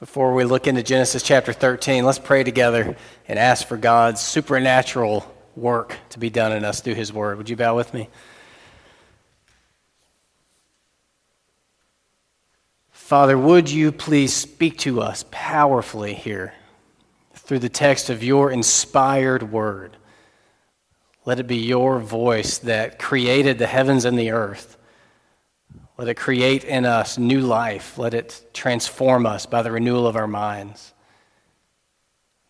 Before we look into Genesis chapter 13, let's pray together and ask for God's supernatural work to be done in us through His Word. Would you bow with me? Father, would you please speak to us powerfully here through the text of your inspired Word? Let it be your voice that created the heavens and the earth let it create in us new life. Let it transform us by the renewal of our minds.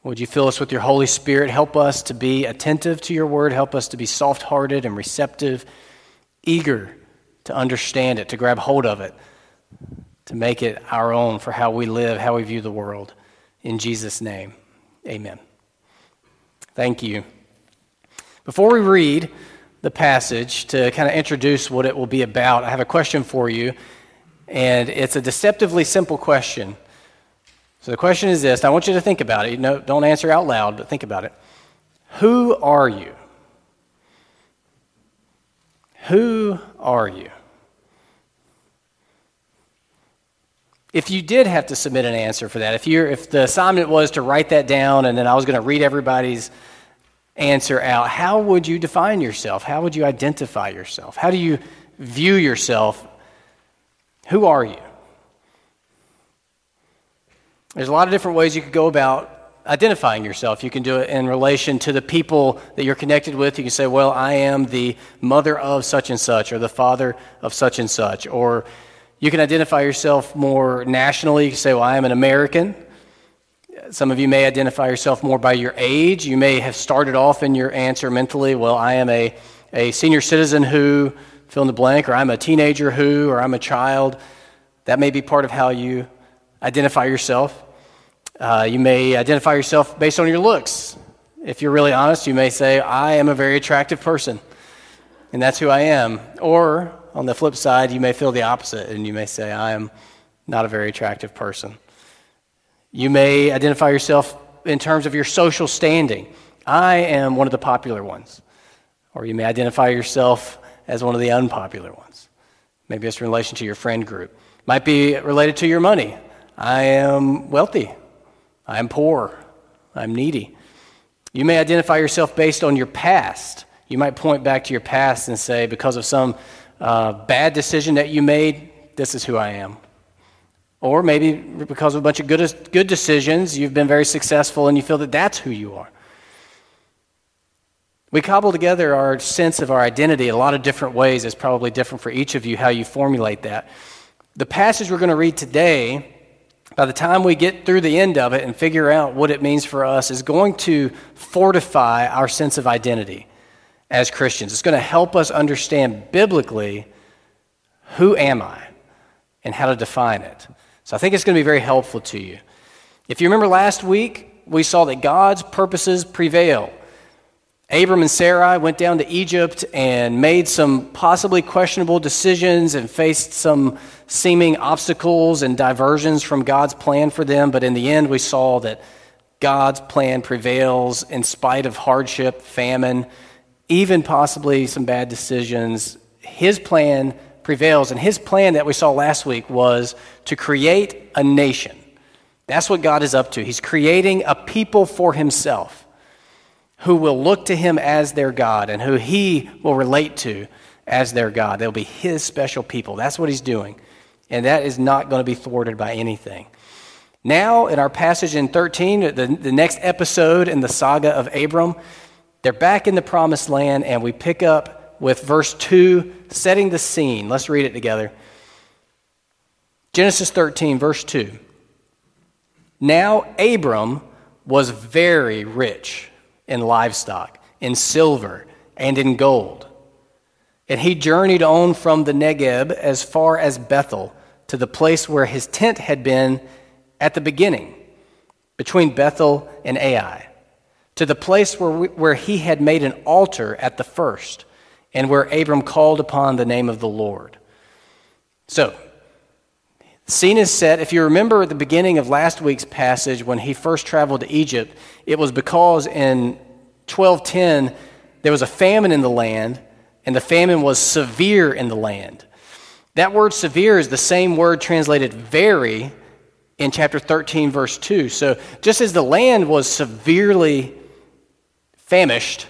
Would you fill us with your Holy Spirit? Help us to be attentive to your word. Help us to be soft hearted and receptive, eager to understand it, to grab hold of it, to make it our own for how we live, how we view the world. In Jesus' name, amen. Thank you. Before we read, the passage to kind of introduce what it will be about, I have a question for you, and it's a deceptively simple question. So the question is this I want you to think about it. Know, don't answer out loud, but think about it. Who are you? Who are you? If you did have to submit an answer for that, if, you if the assignment was to write that down and then I was going to read everybody's answer out, how would you define yourself? How would you identify yourself? How do you view yourself? Who are you? There's a lot of different ways you could go about identifying yourself. You can do it in relation to the people that you're connected with. You can say, well, I am the mother of such and such, or the father of such and such. Or you can identify yourself more nationally. You can say, well, I am an American. Some of you may identify yourself more by your age. You may have started off in your answer mentally, well, I am a, a senior citizen who, fill in the blank, or I'm a teenager who, or I'm a child. That may be part of how you identify yourself. Uh, you may identify yourself based on your looks. If you're really honest, you may say, I am a very attractive person, and that's who I am. Or on the flip side, you may feel the opposite, and you may say, I am not a very attractive person. You may identify yourself in terms of your social standing. I am one of the popular ones. Or you may identify yourself as one of the unpopular ones. Maybe it's in relation to your friend group. Might be related to your money. I am wealthy. I am poor. I'm needy. You may identify yourself based on your past. You might point back to your past and say, because of some uh, bad decision that you made, this is who I am. Or maybe because of a bunch of good, good decisions, you've been very successful and you feel that that's who you are. We cobble together our sense of our identity a lot of different ways. It's probably different for each of you how you formulate that. The passage we're going to read today, by the time we get through the end of it and figure out what it means for us, is going to fortify our sense of identity as Christians. It's going to help us understand biblically who am I and how to define it. So I think it's going to be very helpful to you. If you remember last week, we saw that God's purposes prevail. Abram and Sarai went down to Egypt and made some possibly questionable decisions and faced some seeming obstacles and diversions from God's plan for them. But in the end, we saw that God's plan prevails in spite of hardship, famine, even possibly some bad decisions. His plan prevails. And his plan that we saw last week was to create a nation. That's what God is up to. He's creating a people for himself who will look to him as their God and who he will relate to as their God. They'll be his special people. That's what he's doing. And that is not going to be thwarted by anything. Now, in our passage in 13, the, the next episode in the saga of Abram, they're back in the promised land, and we pick up with verse 2 setting the scene. Let's read it together. Genesis 13, verse 2. Now Abram was very rich in livestock, in silver, and in gold. And he journeyed on from the Negeb as far as Bethel to the place where his tent had been at the beginning, between Bethel and Ai, to the place where, we, where he had made an altar at the first and where Abram called upon the name of the Lord. So, scene is set. If you remember at the beginning of last week's passage, when he first traveled to Egypt, it was because in 1210 there was a famine in the land, and the famine was severe in the land. That word severe is the same word translated very in chapter 13, verse 2. So, just as the land was severely famished,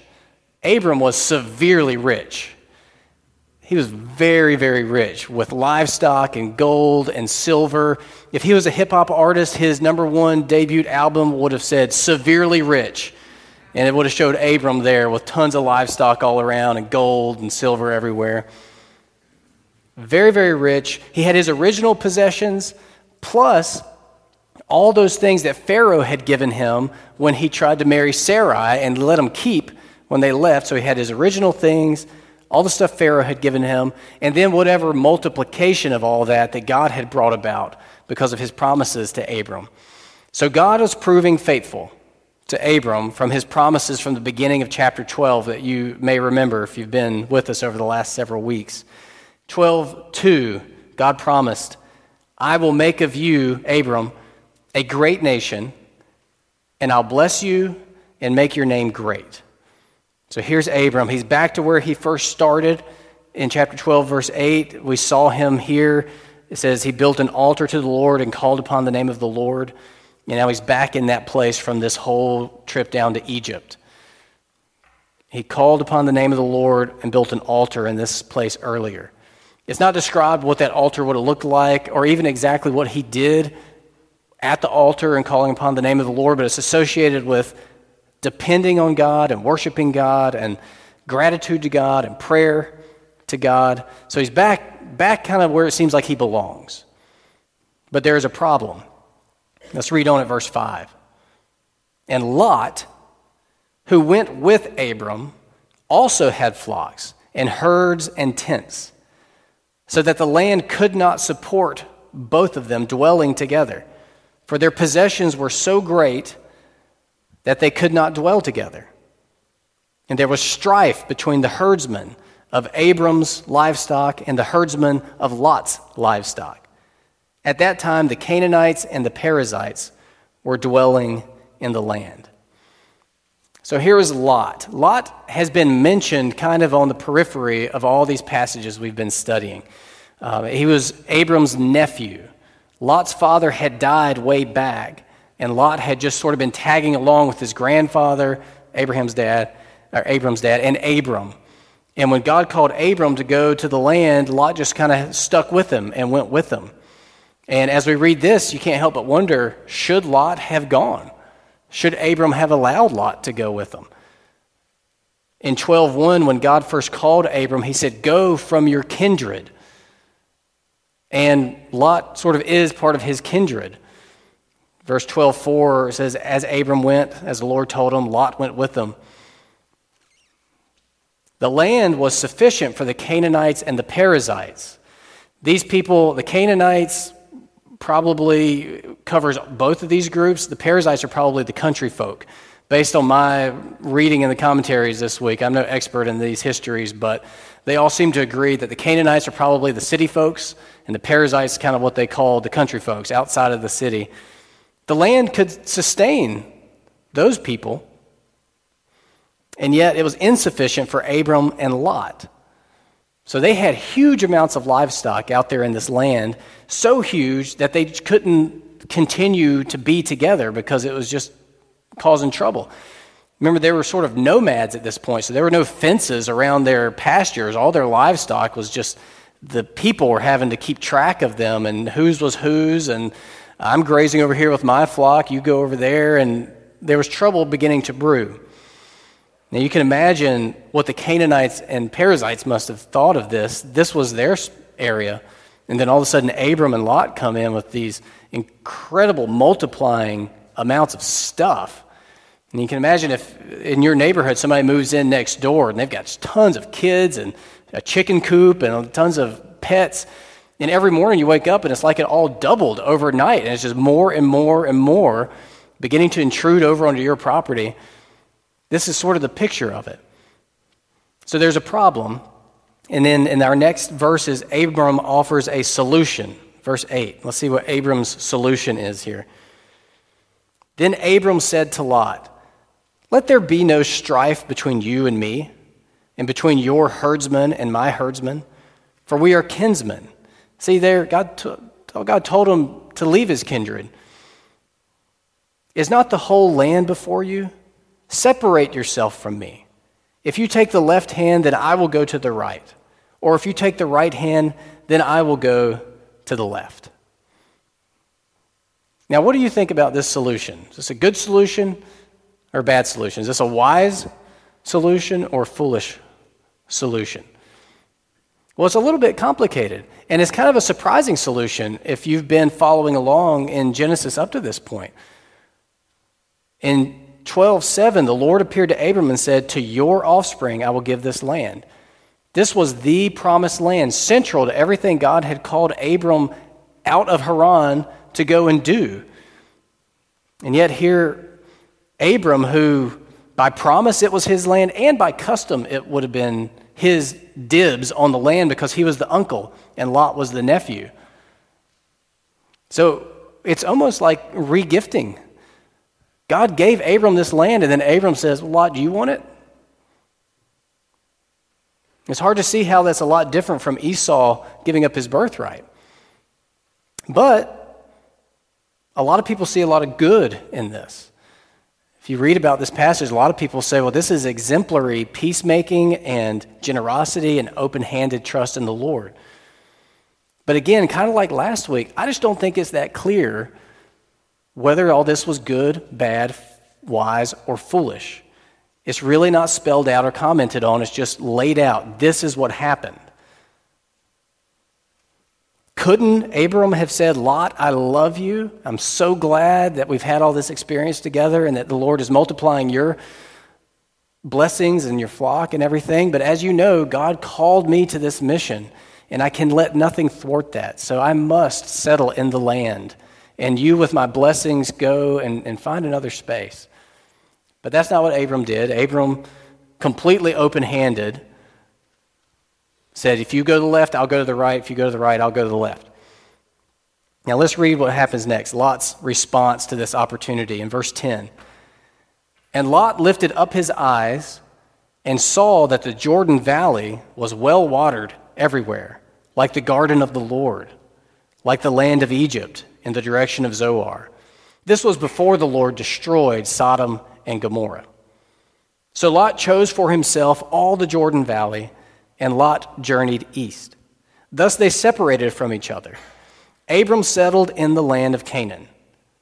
Abram was severely rich. He was very, very rich with livestock and gold and silver. If he was a hip hop artist, his number one debut album would have said severely rich. And it would have showed Abram there with tons of livestock all around and gold and silver everywhere. Very, very rich. He had his original possessions plus all those things that Pharaoh had given him when he tried to marry Sarai and let him keep when they left. So he had his original things all the stuff Pharaoh had given him, and then whatever multiplication of all that that God had brought about because of his promises to Abram. So God was proving faithful to Abram from his promises from the beginning of chapter 12 that you may remember if you've been with us over the last several weeks. 12:2 God promised, "I will make of you, Abram, a great nation, and I'll bless you and make your name great." So here's Abram. He's back to where he first started in chapter 12, verse 8. We saw him here. It says he built an altar to the Lord and called upon the name of the Lord. And now he's back in that place from this whole trip down to Egypt. He called upon the name of the Lord and built an altar in this place earlier. It's not described what that altar would have looked like or even exactly what he did at the altar and calling upon the name of the Lord, but it's associated with depending on God and worshiping God and gratitude to God and prayer to God. So he's back, back kind of where it seems like he belongs. But there is a problem. Let's read on at verse 5. And Lot, who went with Abram, also had flocks and herds and tents, so that the land could not support both of them dwelling together. For their possessions were so great that they could not dwell together. And there was strife between the herdsmen of Abram's livestock and the herdsmen of Lot's livestock. At that time, the Canaanites and the Perizzites were dwelling in the land. So here is Lot. Lot has been mentioned kind of on the periphery of all these passages we've been studying. Uh, he was Abram's nephew. Lot's father had died way back, and Lot had just sort of been tagging along with his grandfather, Abraham's dad, or Abram's dad, and Abram. And when God called Abram to go to the land, Lot just kind of stuck with him and went with him. And as we read this, you can't help but wonder should Lot have gone? Should Abram have allowed Lot to go with him? In 12:1 when God first called Abram, he said, "Go from your kindred." And Lot sort of is part of his kindred. Verse 12, 4 says, As Abram went, as the Lord told him, Lot went with him. The land was sufficient for the Canaanites and the Perizzites. These people, the Canaanites, probably covers both of these groups. The Perizzites are probably the country folk. Based on my reading in the commentaries this week, I'm no expert in these histories, but they all seem to agree that the Canaanites are probably the city folks, and the Perizzites kind of what they call the country folks outside of the city. The land could sustain those people, and yet it was insufficient for Abram and Lot. So they had huge amounts of livestock out there in this land, so huge that they couldn't continue to be together because it was just causing trouble. Remember, they were sort of nomads at this point, so there were no fences around their pastures. All their livestock was just the people were having to keep track of them and whose was whose and Uh, I'm grazing over here with my flock, you go over there, and there was trouble beginning to brew. Now you can imagine what the Canaanites and Perizzites must have thought of this. This was their area. And then all of a sudden, Abram and Lot come in with these incredible multiplying amounts of stuff. And you can imagine if in your neighborhood somebody moves in next door and they've got tons of kids and a chicken coop and tons of pets. And every morning you wake up and it's like it all doubled overnight. And it's just more and more and more beginning to intrude over onto your property. This is sort of the picture of it. So there's a problem. And then in our next verses, Abram offers a solution. Verse 8. Let's see what Abram's solution is here. Then Abram said to Lot, Let there be no strife between you and me, and between your herdsmen and my herdsmen, for we are kinsmen. See, there, God, t- oh, God told him to leave his kindred. Is not the whole land before you? Separate yourself from me. If you take the left hand, then I will go to the right. Or if you take the right hand, then I will go to the left. Now, what do you think about this solution? Is this a good solution or a bad solution? Is this a wise solution or foolish solution? Well, it's a little bit complicated, and it's kind of a surprising solution if you've been following along in Genesis up to this point. In 12:7, the Lord appeared to Abram and said, "To your offspring I will give this land." This was the promised land, central to everything God had called Abram out of Haran to go and do. And yet here Abram who by promise, it was his land, and by custom, it would have been his dibs on the land because he was the uncle and Lot was the nephew. So it's almost like regifting. God gave Abram this land, and then Abram says, Lot, do you want it? It's hard to see how that's a lot different from Esau giving up his birthright. But a lot of people see a lot of good in this. You read about this passage, a lot of people say, well, this is exemplary peacemaking and generosity and open handed trust in the Lord. But again, kind of like last week, I just don't think it's that clear whether all this was good, bad, wise, or foolish. It's really not spelled out or commented on, it's just laid out. This is what happened. Couldn't Abram have said, Lot, I love you. I'm so glad that we've had all this experience together and that the Lord is multiplying your blessings and your flock and everything. But as you know, God called me to this mission, and I can let nothing thwart that. So I must settle in the land. And you, with my blessings, go and, and find another space. But that's not what Abram did. Abram, completely open handed, said, If you go to the left, I'll go to the right. If you go to the right, I'll go to the left. Now let's read what happens next. Lot's response to this opportunity in verse 10. And Lot lifted up his eyes and saw that the Jordan Valley was well watered everywhere, like the garden of the Lord, like the land of Egypt in the direction of Zoar. This was before the Lord destroyed Sodom and Gomorrah. So Lot chose for himself all the Jordan Valley and Lot journeyed east. Thus they separated from each other. Abram settled in the land of Canaan,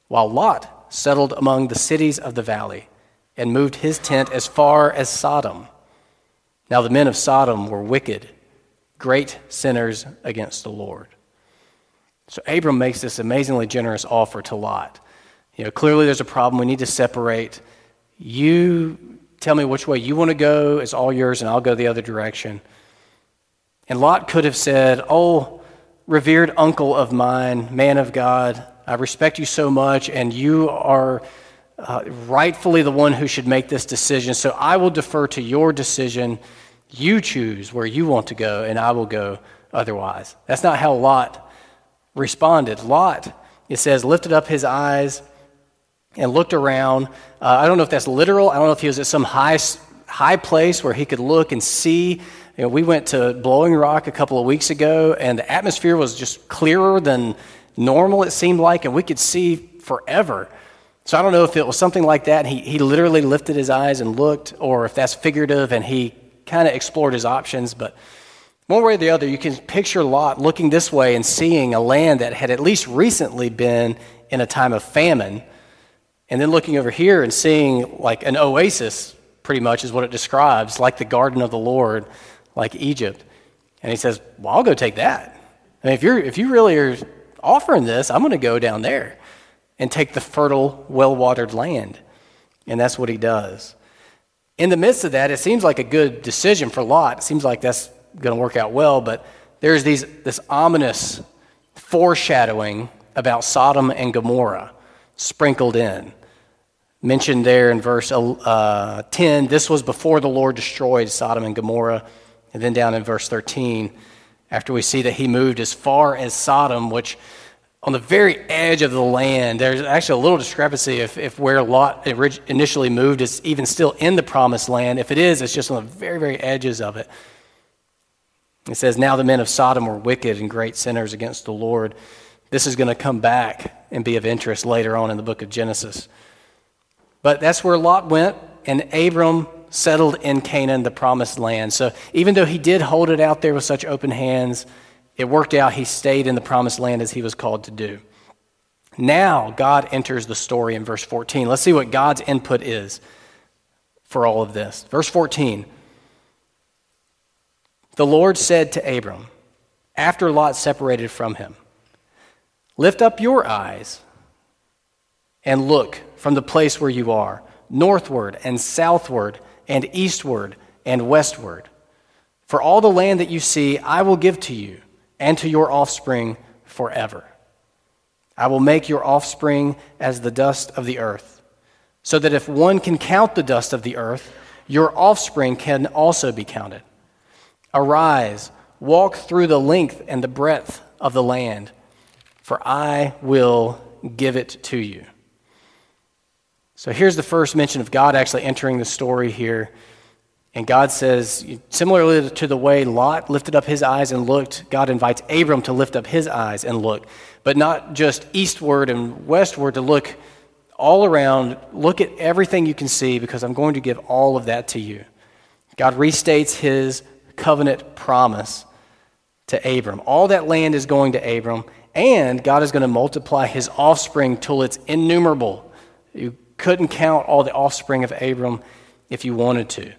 while Lot settled among the cities of the valley and moved his tent as far as Sodom. Now the men of Sodom were wicked, great sinners against the Lord. So Abram makes this amazingly generous offer to Lot. You know, clearly there's a problem. We need to separate. You tell me which way you want to go. It's all yours, and I'll go the other direction. And Lot could have said, Oh, revered uncle of mine, man of God, I respect you so much, and you are uh, rightfully the one who should make this decision. So I will defer to your decision. You choose where you want to go, and I will go otherwise. That's not how Lot responded. Lot, it says, lifted up his eyes and looked around. Uh, I don't know if that's literal. I don't know if he was at some high, high place where he could look and see you know, we went to Blowing Rock a couple of weeks ago, and the atmosphere was just clearer than normal, it seemed like, and we could see forever. So I don't know if it was something like that. He, he literally lifted his eyes and looked, or if that's figurative and he kind of explored his options. But one way or the other, you can picture Lot looking this way and seeing a land that had at least recently been in a time of famine, and then looking over here and seeing like an oasis, pretty much is what it describes, like the garden of the Lord like Egypt. And he says, Well, I'll go take that. I mean, if, you're, if you really are offering this, I'm going to go down there and take the fertile, well watered land. And that's what he does. In the midst of that, it seems like a good decision for Lot. It seems like that's going to work out well, but there's these, this ominous foreshadowing about Sodom and Gomorrah sprinkled in. Mentioned there in verse uh, 10, this was before the Lord destroyed Sodom and Gomorrah. And then down in verse 13, after we see that he moved as far as Sodom, which on the very edge of the land, there's actually a little discrepancy if, if where Lot initially moved is even still in the promised land. If it is, it's just on the very, very edges of it. It says, Now the men of Sodom were wicked and great sinners against the Lord. This is going to come back and be of interest later on in the book of Genesis. But that's where Lot went, and Abram settled in Canaan, the promised land. So even though he did hold it out there with such open hands, it worked out. He stayed in the promised land as he was called to do. Now, God enters the story in verse 14. Let's see what God's input is for all of this. Verse 14 The Lord said to Abram, after Lot separated from him, Lift up your eyes and look from the place where you are, northward and southward and eastward and westward. For all the land that you see, I will give to you and to your offspring forever. I will make your offspring as the dust of the earth, so that if one can count the dust of the earth, your offspring can also be counted. Arise, walk through the length and the breadth of the land, for I will give it to you. So here's the first mention of God actually entering the story here. And God says, similarly to the way Lot lifted up his eyes and looked, God invites Abram to lift up his eyes and look, but not just eastward and westward to look all around. Look at everything you can see because I'm going to give all of that to you. God restates his covenant promise to Abram. All that land is going to Abram, and God is going to multiply his offspring till it's innumerable. You couldn't count all the offspring of Abram if you wanted to.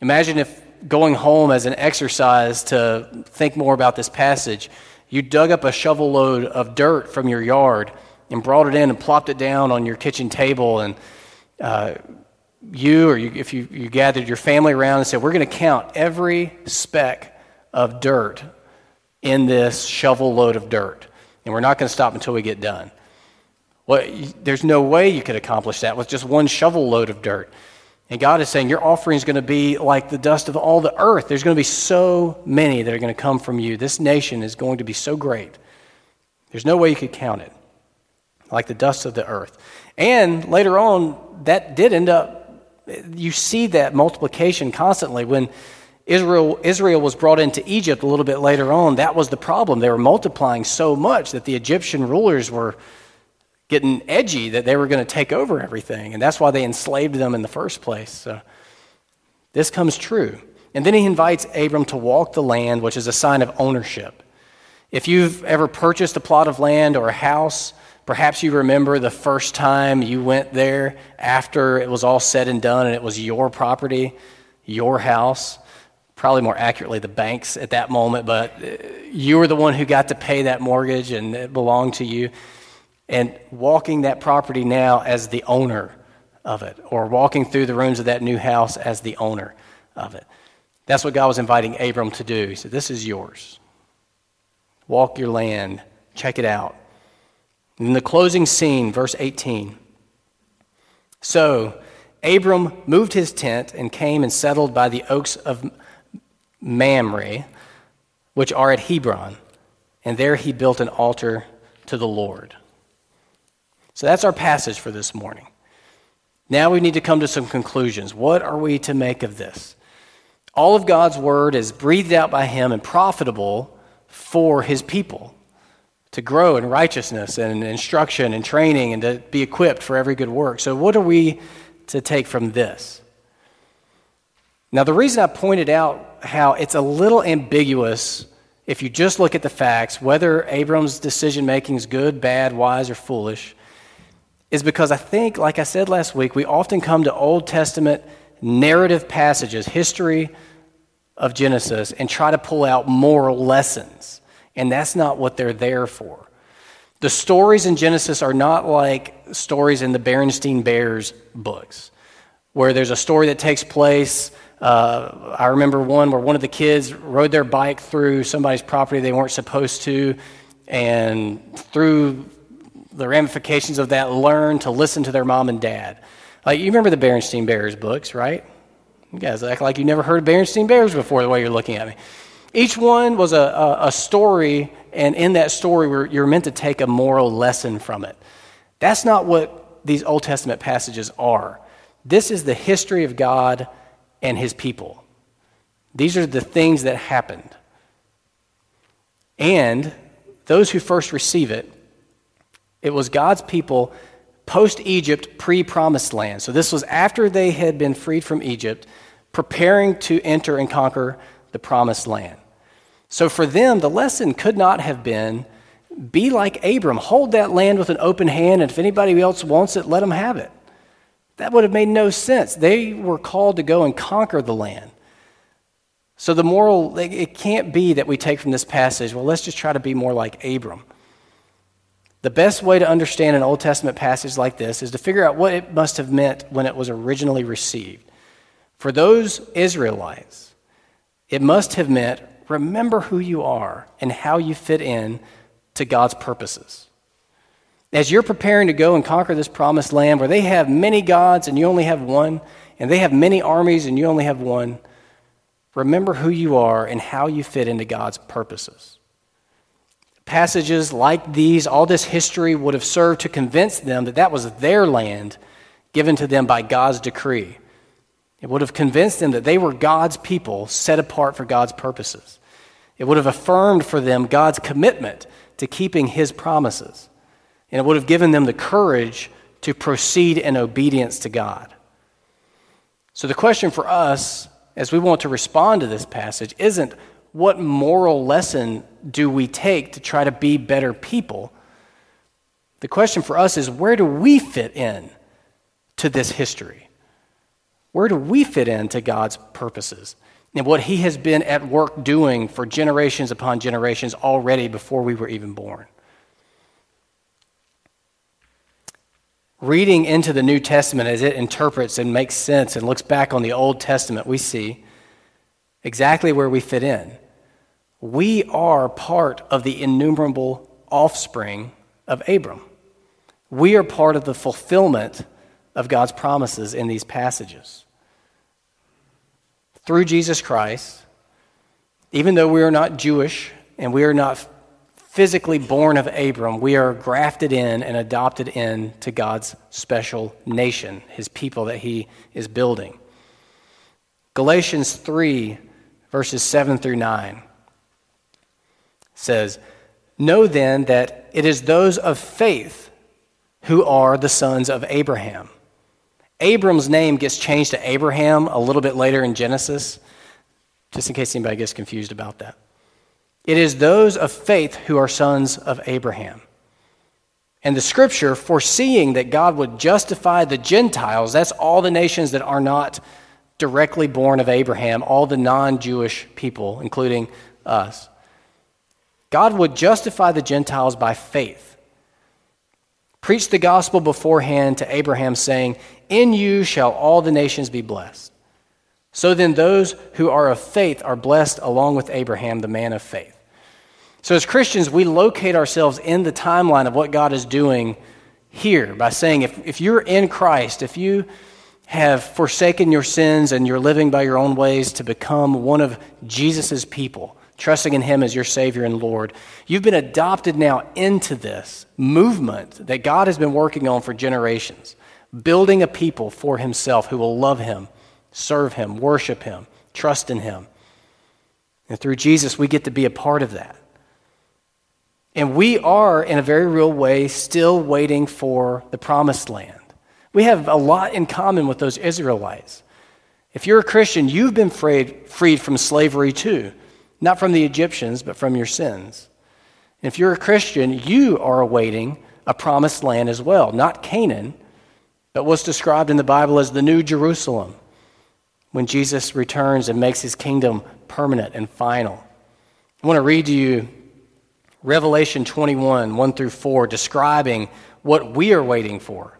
Imagine if going home as an exercise to think more about this passage, you dug up a shovel load of dirt from your yard and brought it in and plopped it down on your kitchen table and uh, you or you, if you, you gathered your family around and said, We're going to count every speck of dirt in this shovel load of dirt, and we're not going to stop until we get done. Well, there's no way you could accomplish that with just one shovel load of dirt. And God is saying, Your offering is going to be like the dust of all the earth. There's going to be so many that are going to come from you. This nation is going to be so great. There's no way you could count it, like the dust of the earth. And later on, that did end up, you see that multiplication constantly. When Israel, Israel was brought into Egypt a little bit later on, that was the problem. They were multiplying so much that the Egyptian rulers were getting edgy that they were going to take over everything. And that's why they enslaved them in the first place. So this comes true. And then he invites Abram to walk the land, which is a sign of ownership. If you've ever purchased a plot of land or a house, perhaps you remember the first time you went there after it was all said and done and it was your property, your house. Probably more accurately, the banks at that moment, but uh, you were the one who got to pay that mortgage and it belonged to you and walking that property now as the owner of it, or walking through the rooms of that new house as the owner of it. That's what God was inviting Abram to do. He said, This is yours. Walk your land, check it out. In the closing scene, verse 18. So Abram moved his tent and came and settled by the oaks of Mamre, which are at Hebron, and there he built an altar to the Lord. So that's our passage for this morning. Now we need to come to some conclusions. What are we to make of this? All of God's word is breathed out by Him and profitable for His people to grow in righteousness and instruction and training and to be equipped for every good work. So, what are we to take from this? Now, the reason I pointed out how it's a little ambiguous if you just look at the facts, whether Abram's decision making is good, bad, wise, or foolish, is because I think, like I said last week, we often come to Old Testament narrative passages, history of Genesis, and try to pull out moral lessons. And that's not what they're there for. The stories in Genesis are not like stories in the Berenstain Bears books, where there's a story that takes place. Uh, I remember one where one of the kids rode their bike through somebody's property they weren't supposed to, and through the ramifications of that learn to listen to their mom and dad. Like, you remember the Berenstain Bears books, right? You guys act like you never heard of Berenstain Bears before the way you're looking at me. Each one was a, a, a story, and in that story, you're meant to take a moral lesson from it. That's not what these Old Testament passages are. This is the history of God and his people. These are the things that happened. And those who first receive it it was God's people post Egypt, pre promised land. So this was after they had been freed from Egypt, preparing to enter and conquer the promised land. So for them, the lesson could not have been be like Abram, hold that land with an open hand, and if anybody else wants it, let them have it. That would have made no sense. They were called to go and conquer the land. So the moral, it can't be that we take from this passage, well, let's just try to be more like Abram. The best way to understand an Old Testament passage like this is to figure out what it must have meant when it was originally received. For those Israelites, it must have meant remember who you are and how you fit in to God's purposes. As you're preparing to go and conquer this promised land where they have many gods and you only have one, and they have many armies and you only have one, remember who you are and how you fit into God's purposes. Passages like these, all this history would have served to convince them that that was their land given to them by God's decree. It would have convinced them that they were God's people set apart for God's purposes. It would have affirmed for them God's commitment to keeping his promises. And it would have given them the courage to proceed in obedience to God. So, the question for us, as we want to respond to this passage, isn't what moral lesson do we take to try to be better people? The question for us is where do we fit in to this history? Where do we fit into God's purposes? and what he has been at work doing for generations upon generations already before we were even born. Reading into the New Testament as it interprets and makes sense and looks back on the Old Testament, we see exactly where we fit in. We are part of the innumerable offspring of Abram. We are part of the fulfillment of God's promises in these passages through Jesus Christ, even though we are not Jewish and we are not physically born of Abram, we are grafted in and adopted in to God's special nation, his people that he is building. Galatians 3, verses 7 through 9 says, Know then that it is those of faith who are the sons of Abraham. Abram's name gets changed to Abraham a little bit later in Genesis, just in case anybody gets confused about that. It is those of faith who are sons of Abraham. And the scripture, foreseeing that God would justify the Gentiles, that's all the nations that are not directly born of Abraham, all the non Jewish people, including us. God would justify the Gentiles by faith. Preach the gospel beforehand to Abraham, saying, in you shall all the nations be blessed. So then, those who are of faith are blessed along with Abraham, the man of faith. So, as Christians, we locate ourselves in the timeline of what God is doing here by saying, if, if you're in Christ, if you have forsaken your sins and you're living by your own ways to become one of Jesus' people, trusting in Him as your Savior and Lord, you've been adopted now into this movement that God has been working on for generations building a people for himself who will love him, serve him, worship him, trust in him. And through Jesus, we get to be a part of that. And we are, in a very real way, still waiting for the promised land. We have a lot in common with those Israelites. If you're a Christian, you've been freed, freed from slavery too, not from the Egyptians, but from your sins. If you're a Christian, you are awaiting a promised land as well, not Canaan, but what's described in the Bible as the New Jerusalem when Jesus returns and makes his kingdom permanent and final. I want to read to you Revelation 21, 1 through 4, describing what we are waiting for.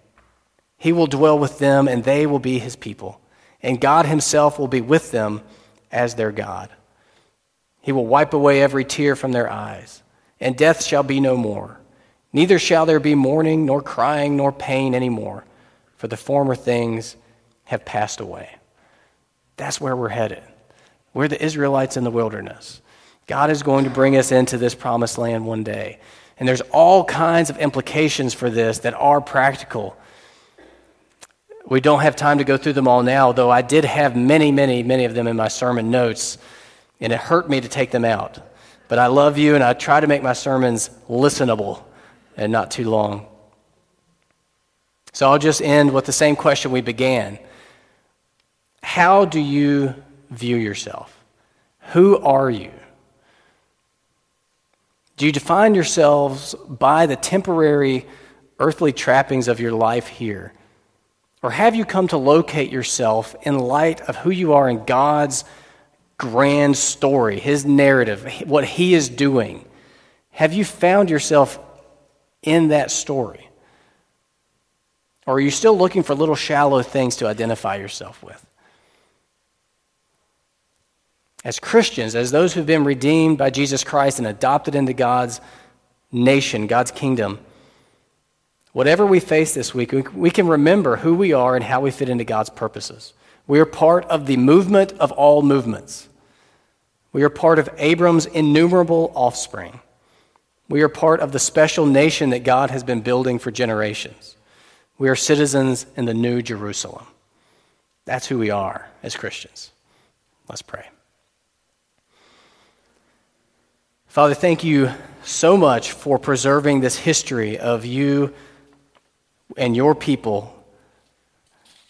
He will dwell with them, and they will be his people. And God himself will be with them as their God. He will wipe away every tear from their eyes, and death shall be no more. Neither shall there be mourning, nor crying, nor pain anymore, for the former things have passed away. That's where we're headed. We're the Israelites in the wilderness. God is going to bring us into this promised land one day. And there's all kinds of implications for this that are practical. We don't have time to go through them all now, though I did have many, many, many of them in my sermon notes, and it hurt me to take them out. But I love you, and I try to make my sermons listenable and not too long. So I'll just end with the same question we began How do you view yourself? Who are you? Do you define yourselves by the temporary earthly trappings of your life here? Or have you come to locate yourself in light of who you are in God's grand story, His narrative, what He is doing? Have you found yourself in that story? Or are you still looking for little shallow things to identify yourself with? As Christians, as those who've been redeemed by Jesus Christ and adopted into God's nation, God's kingdom, whatever we face this week, we can remember who we are and how we fit into God's purposes. We are part of the movement of all movements. We are part of Abram's innumerable offspring. We are part of the special nation that God has been building for generations. We are citizens in the New Jerusalem. That's who we are as Christians. Let's pray. Father, thank you so much for preserving this history of you and your people.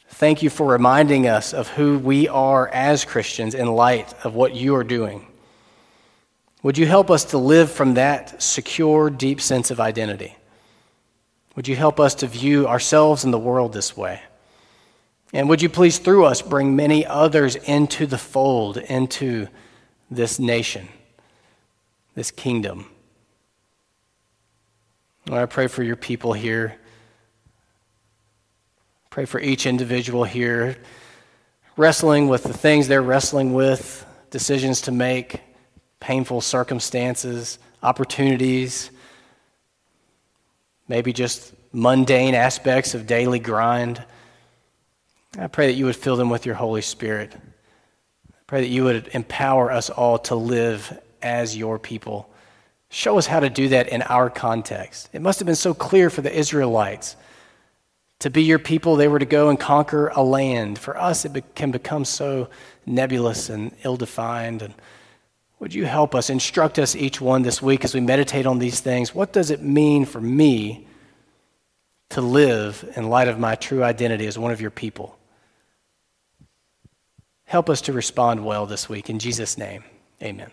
Thank you for reminding us of who we are as Christians in light of what you are doing. Would you help us to live from that secure, deep sense of identity? Would you help us to view ourselves and the world this way? And would you please, through us, bring many others into the fold, into this nation, this kingdom? Lord, I pray for your people here. Pray for each individual here, wrestling with the things they're wrestling with, decisions to make painful circumstances, opportunities, maybe just mundane aspects of daily grind. I pray that you would fill them with your Holy Spirit. I pray that you would empower us all to live as your people. Show us how to do that in our context. It must have been so clear for the Israelites to be your people, they were to go and conquer a land. For us, it be- can become so nebulous and ill defined. And would you help us, instruct us each one this week as we meditate on these things? What does it mean for me to live in light of my true identity as one of your people? Help us to respond well this week. In Jesus' name, amen.